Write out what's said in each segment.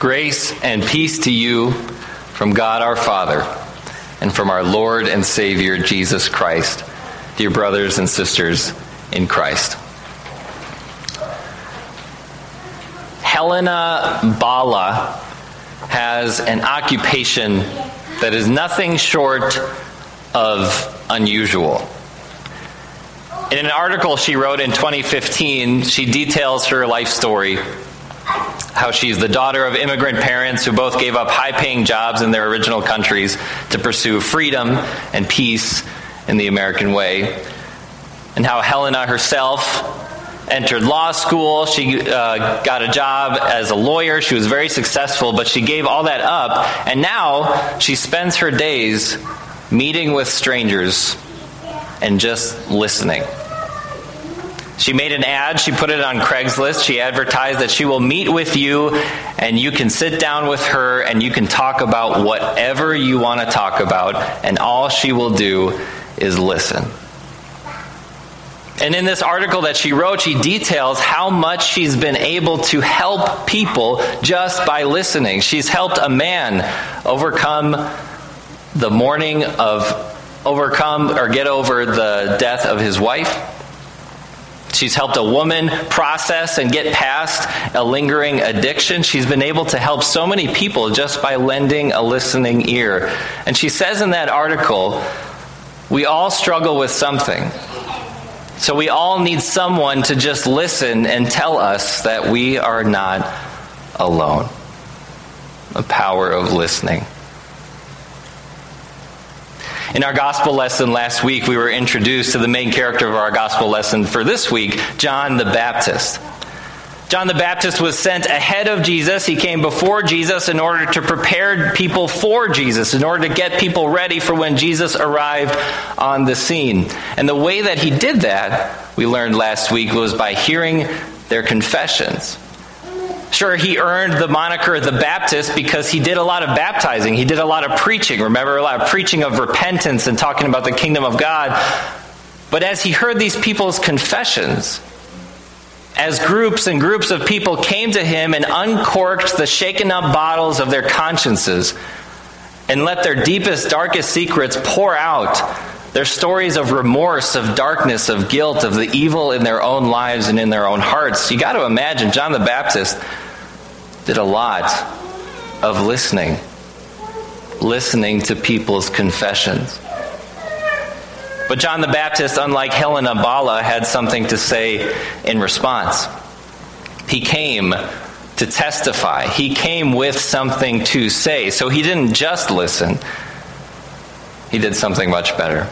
Grace and peace to you from God our Father and from our Lord and Savior Jesus Christ, dear brothers and sisters in Christ. Helena Bala has an occupation that is nothing short of unusual. In an article she wrote in 2015, she details her life story how she's the daughter of immigrant parents who both gave up high paying jobs in their original countries to pursue freedom and peace in the American way, and how Helena herself entered law school. She uh, got a job as a lawyer. She was very successful, but she gave all that up, and now she spends her days meeting with strangers and just listening. She made an ad, she put it on Craigslist. She advertised that she will meet with you and you can sit down with her and you can talk about whatever you want to talk about, and all she will do is listen. And in this article that she wrote, she details how much she's been able to help people just by listening. She's helped a man overcome the mourning of overcome or get over the death of his wife. She's helped a woman process and get past a lingering addiction. She's been able to help so many people just by lending a listening ear. And she says in that article, we all struggle with something. So we all need someone to just listen and tell us that we are not alone. The power of listening. In our gospel lesson last week, we were introduced to the main character of our gospel lesson for this week, John the Baptist. John the Baptist was sent ahead of Jesus. He came before Jesus in order to prepare people for Jesus, in order to get people ready for when Jesus arrived on the scene. And the way that he did that, we learned last week, was by hearing their confessions. Sure, he earned the moniker the Baptist because he did a lot of baptizing. He did a lot of preaching. Remember, a lot of preaching of repentance and talking about the kingdom of God. But as he heard these people's confessions, as groups and groups of people came to him and uncorked the shaken up bottles of their consciences and let their deepest, darkest secrets pour out, their stories of remorse, of darkness, of guilt, of the evil in their own lives and in their own hearts. You got to imagine John the Baptist did a lot of listening, listening to people's confessions. But John the Baptist, unlike Helena Bala, had something to say in response. He came to testify, he came with something to say. So he didn't just listen, he did something much better.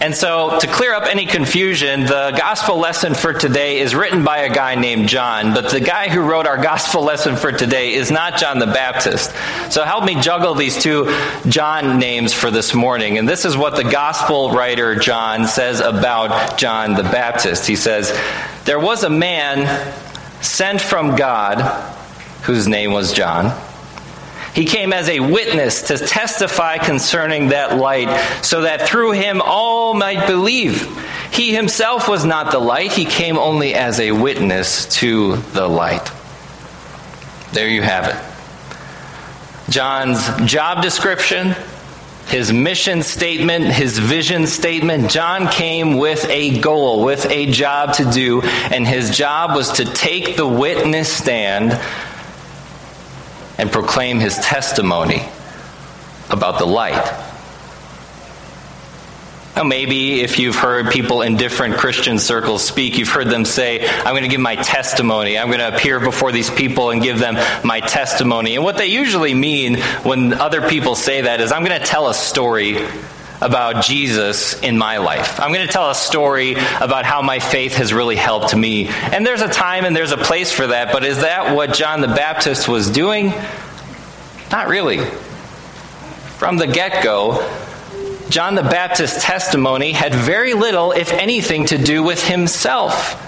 And so, to clear up any confusion, the gospel lesson for today is written by a guy named John, but the guy who wrote our gospel lesson for today is not John the Baptist. So, help me juggle these two John names for this morning. And this is what the gospel writer John says about John the Baptist. He says, There was a man sent from God whose name was John. He came as a witness to testify concerning that light, so that through him all might believe. He himself was not the light, he came only as a witness to the light. There you have it. John's job description, his mission statement, his vision statement. John came with a goal, with a job to do, and his job was to take the witness stand and proclaim his testimony about the light. Now, maybe if you've heard people in different Christian circles speak, you've heard them say, I'm going to give my testimony. I'm going to appear before these people and give them my testimony. And what they usually mean when other people say that is, I'm going to tell a story about Jesus in my life. I'm going to tell a story about how my faith has really helped me. And there's a time and there's a place for that, but is that what John the Baptist was doing? Not really. From the get go, John the Baptist's testimony had very little, if anything, to do with himself.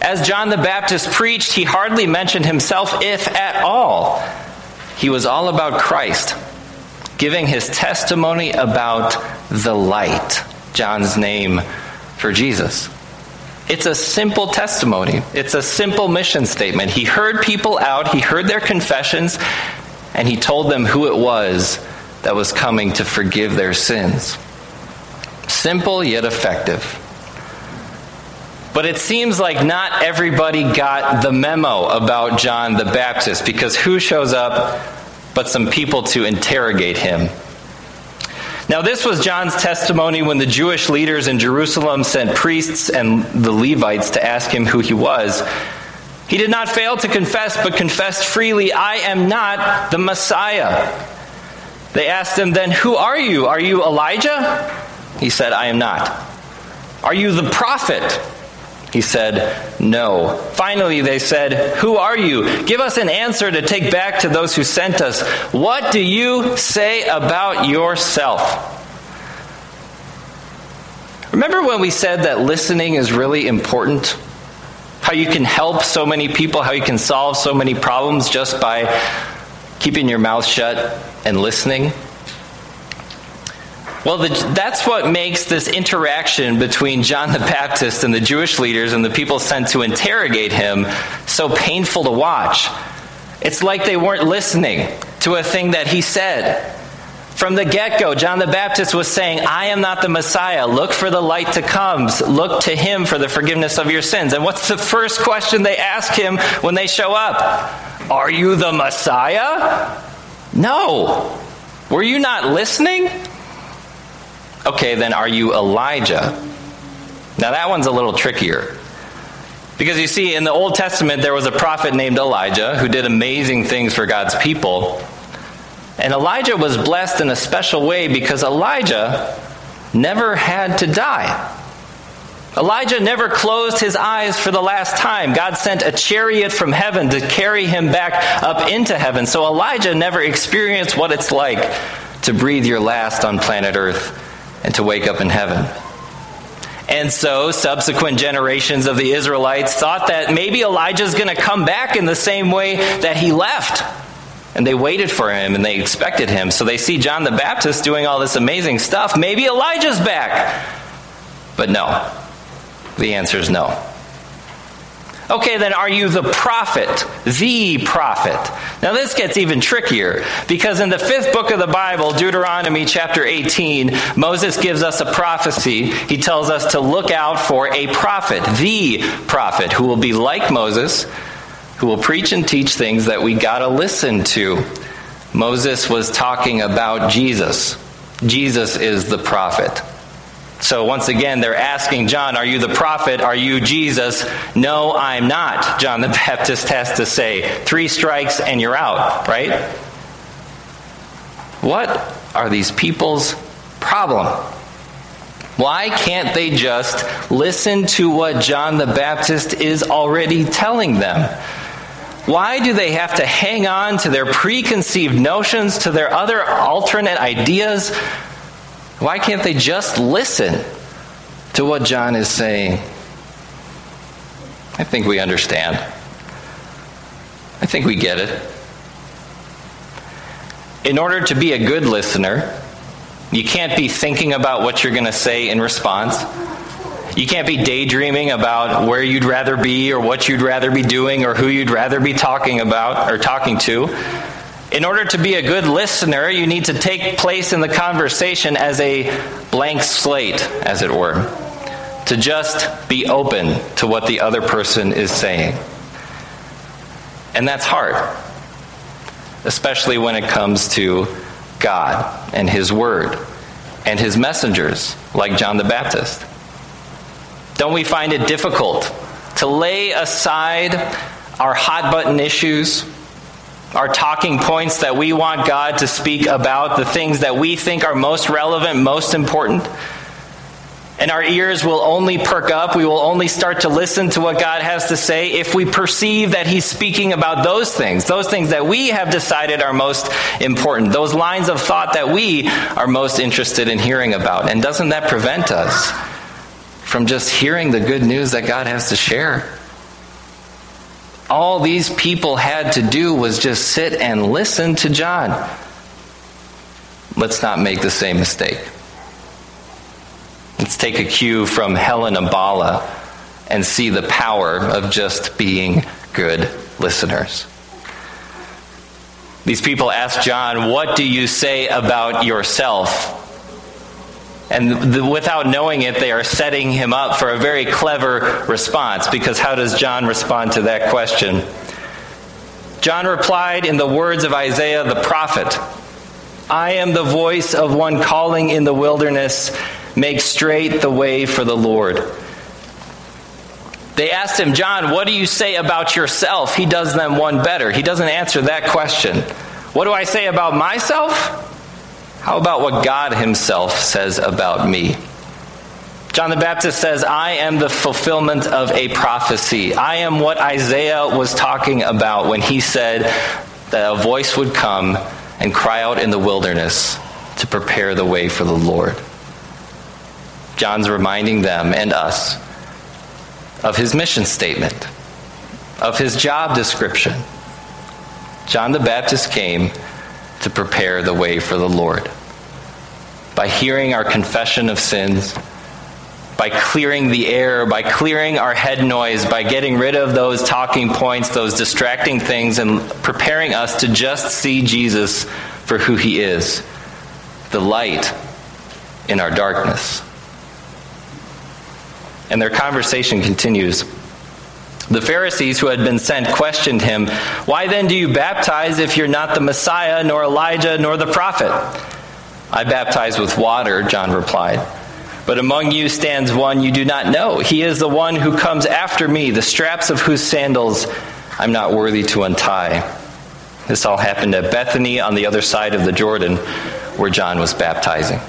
As John the Baptist preached, he hardly mentioned himself, if at all. He was all about Christ giving his testimony about the light, John's name for Jesus. It's a simple testimony. It's a simple mission statement. He heard people out, he heard their confessions, and he told them who it was that was coming to forgive their sins. Simple yet effective. But it seems like not everybody got the memo about John the Baptist because who shows up but some people to interrogate him? Now, this was John's testimony when the Jewish leaders in Jerusalem sent priests and the Levites to ask him who he was. He did not fail to confess, but confessed freely, I am not the Messiah. They asked him, Then who are you? Are you Elijah? He said, I am not. Are you the prophet? He said, No. Finally, they said, Who are you? Give us an answer to take back to those who sent us. What do you say about yourself? Remember when we said that listening is really important? How you can help so many people, how you can solve so many problems just by keeping your mouth shut and listening? Well, the, that's what makes this interaction between John the Baptist and the Jewish leaders and the people sent to interrogate him so painful to watch. It's like they weren't listening to a thing that he said. From the get go, John the Baptist was saying, I am not the Messiah. Look for the light to come. Look to him for the forgiveness of your sins. And what's the first question they ask him when they show up? Are you the Messiah? No. Were you not listening? Okay, then are you Elijah? Now that one's a little trickier. Because you see, in the Old Testament, there was a prophet named Elijah who did amazing things for God's people. And Elijah was blessed in a special way because Elijah never had to die. Elijah never closed his eyes for the last time. God sent a chariot from heaven to carry him back up into heaven. So Elijah never experienced what it's like to breathe your last on planet Earth and to wake up in heaven. And so, subsequent generations of the Israelites thought that maybe Elijah's going to come back in the same way that he left. And they waited for him and they expected him. So they see John the Baptist doing all this amazing stuff. Maybe Elijah's back. But no. The answer is no. Okay, then are you the prophet? The prophet. Now this gets even trickier because in the fifth book of the Bible, Deuteronomy chapter 18, Moses gives us a prophecy. He tells us to look out for a prophet, the prophet, who will be like Moses, who will preach and teach things that we gotta listen to. Moses was talking about Jesus. Jesus is the prophet. So once again, they're asking John, Are you the prophet? Are you Jesus? No, I'm not, John the Baptist has to say. Three strikes and you're out, right? What are these people's problem? Why can't they just listen to what John the Baptist is already telling them? Why do they have to hang on to their preconceived notions, to their other alternate ideas? Why can't they just listen to what John is saying? I think we understand. I think we get it. In order to be a good listener, you can't be thinking about what you're going to say in response. You can't be daydreaming about where you'd rather be or what you'd rather be doing or who you'd rather be talking about or talking to. In order to be a good listener, you need to take place in the conversation as a blank slate, as it were, to just be open to what the other person is saying. And that's hard, especially when it comes to God and His Word and His messengers, like John the Baptist. Don't we find it difficult to lay aside our hot button issues? Our talking points that we want God to speak about, the things that we think are most relevant, most important. And our ears will only perk up. We will only start to listen to what God has to say if we perceive that He's speaking about those things, those things that we have decided are most important, those lines of thought that we are most interested in hearing about. And doesn't that prevent us from just hearing the good news that God has to share? All these people had to do was just sit and listen to John. Let's not make the same mistake. Let's take a cue from Helena Bala and see the power of just being good listeners. These people ask John, What do you say about yourself? And the, without knowing it, they are setting him up for a very clever response because how does John respond to that question? John replied in the words of Isaiah the prophet I am the voice of one calling in the wilderness, make straight the way for the Lord. They asked him, John, what do you say about yourself? He does them one better. He doesn't answer that question. What do I say about myself? How about what God Himself says about me? John the Baptist says, I am the fulfillment of a prophecy. I am what Isaiah was talking about when he said that a voice would come and cry out in the wilderness to prepare the way for the Lord. John's reminding them and us of his mission statement, of his job description. John the Baptist came to prepare the way for the Lord. By hearing our confession of sins, by clearing the air, by clearing our head noise, by getting rid of those talking points, those distracting things, and preparing us to just see Jesus for who he is the light in our darkness. And their conversation continues. The Pharisees who had been sent questioned him, Why then do you baptize if you're not the Messiah, nor Elijah, nor the prophet? I baptize with water, John replied. But among you stands one you do not know. He is the one who comes after me, the straps of whose sandals I'm not worthy to untie. This all happened at Bethany on the other side of the Jordan, where John was baptizing.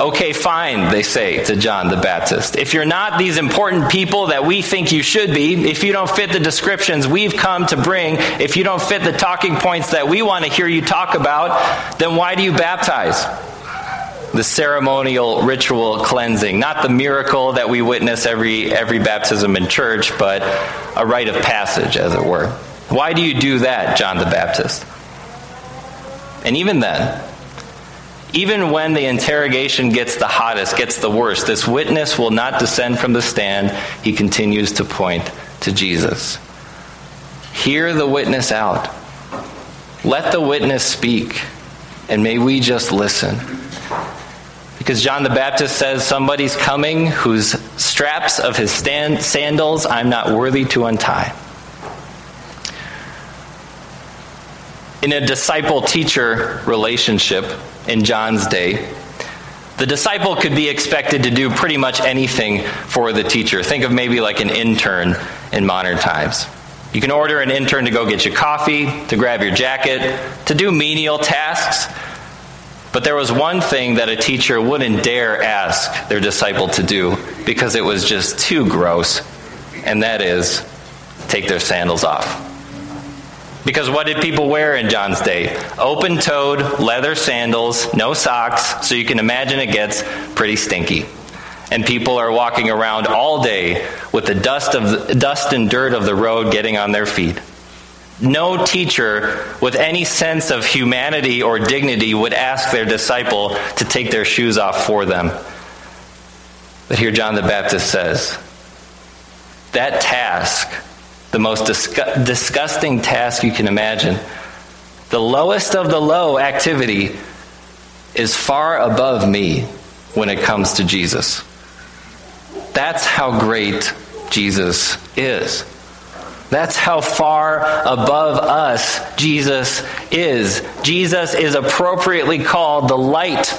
Okay, fine, they say to John the Baptist. If you're not these important people that we think you should be, if you don't fit the descriptions we've come to bring, if you don't fit the talking points that we want to hear you talk about, then why do you baptize? The ceremonial ritual cleansing, not the miracle that we witness every, every baptism in church, but a rite of passage, as it were. Why do you do that, John the Baptist? And even then, even when the interrogation gets the hottest, gets the worst, this witness will not descend from the stand. He continues to point to Jesus. Hear the witness out. Let the witness speak, and may we just listen. Because John the Baptist says, Somebody's coming whose straps of his stand- sandals I'm not worthy to untie. In a disciple teacher relationship, in John's day, the disciple could be expected to do pretty much anything for the teacher. Think of maybe like an intern in modern times. You can order an intern to go get you coffee, to grab your jacket, to do menial tasks. But there was one thing that a teacher wouldn't dare ask their disciple to do because it was just too gross, and that is take their sandals off. Because what did people wear in John's day? Open toed leather sandals, no socks, so you can imagine it gets pretty stinky. And people are walking around all day with the dust, of the, dust and dirt of the road getting on their feet. No teacher with any sense of humanity or dignity would ask their disciple to take their shoes off for them. But here John the Baptist says that task the most disgu- disgusting task you can imagine. The lowest of the low activity is far above me when it comes to Jesus. That's how great Jesus is. That's how far above us Jesus is. Jesus is appropriately called the light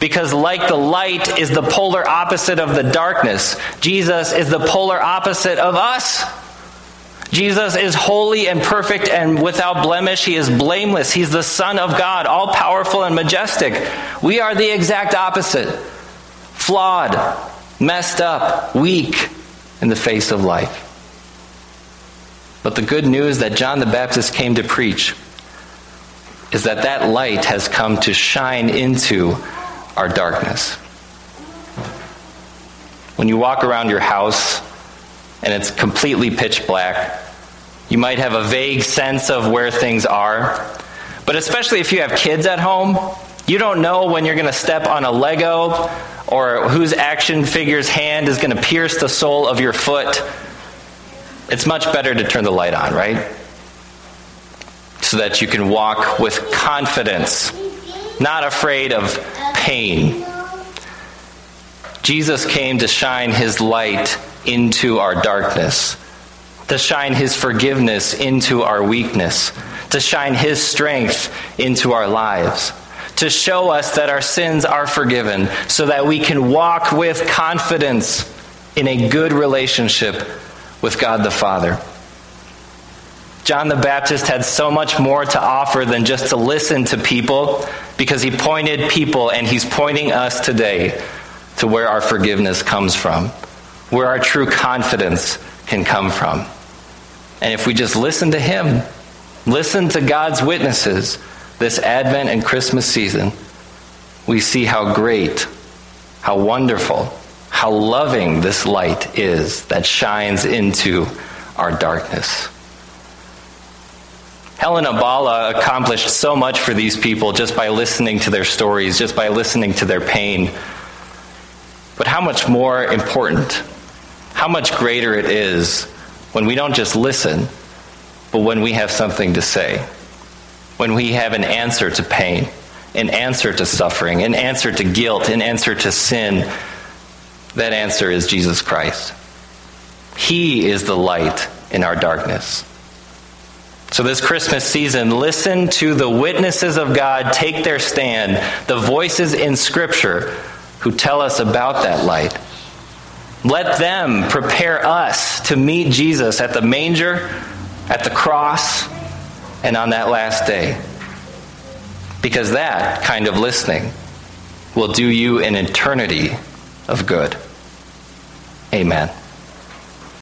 because, like the light is the polar opposite of the darkness, Jesus is the polar opposite of us. Jesus is holy and perfect and without blemish. He is blameless. He's the Son of God, all powerful and majestic. We are the exact opposite flawed, messed up, weak in the face of life. But the good news that John the Baptist came to preach is that that light has come to shine into our darkness. When you walk around your house and it's completely pitch black. You might have a vague sense of where things are. But especially if you have kids at home, you don't know when you're going to step on a Lego or whose action figure's hand is going to pierce the sole of your foot, it's much better to turn the light on, right? So that you can walk with confidence, not afraid of pain. Jesus came to shine his light into our darkness, to shine his forgiveness into our weakness, to shine his strength into our lives, to show us that our sins are forgiven, so that we can walk with confidence in a good relationship with God the Father. John the Baptist had so much more to offer than just to listen to people because he pointed people and he's pointing us today to where our forgiveness comes from, where our true confidence can come from. And if we just listen to him, listen to God's witnesses this Advent and Christmas season, we see how great, how wonderful, how loving this light is that shines into our darkness. Helena Bala accomplished so much for these people just by listening to their stories, just by listening to their pain. But how much more important, how much greater it is when we don't just listen, but when we have something to say, when we have an answer to pain, an answer to suffering, an answer to guilt, an answer to sin. That answer is Jesus Christ. He is the light in our darkness. So, this Christmas season, listen to the witnesses of God take their stand, the voices in Scripture who tell us about that light. Let them prepare us to meet Jesus at the manger, at the cross, and on that last day. Because that kind of listening will do you an eternity of good. Amen.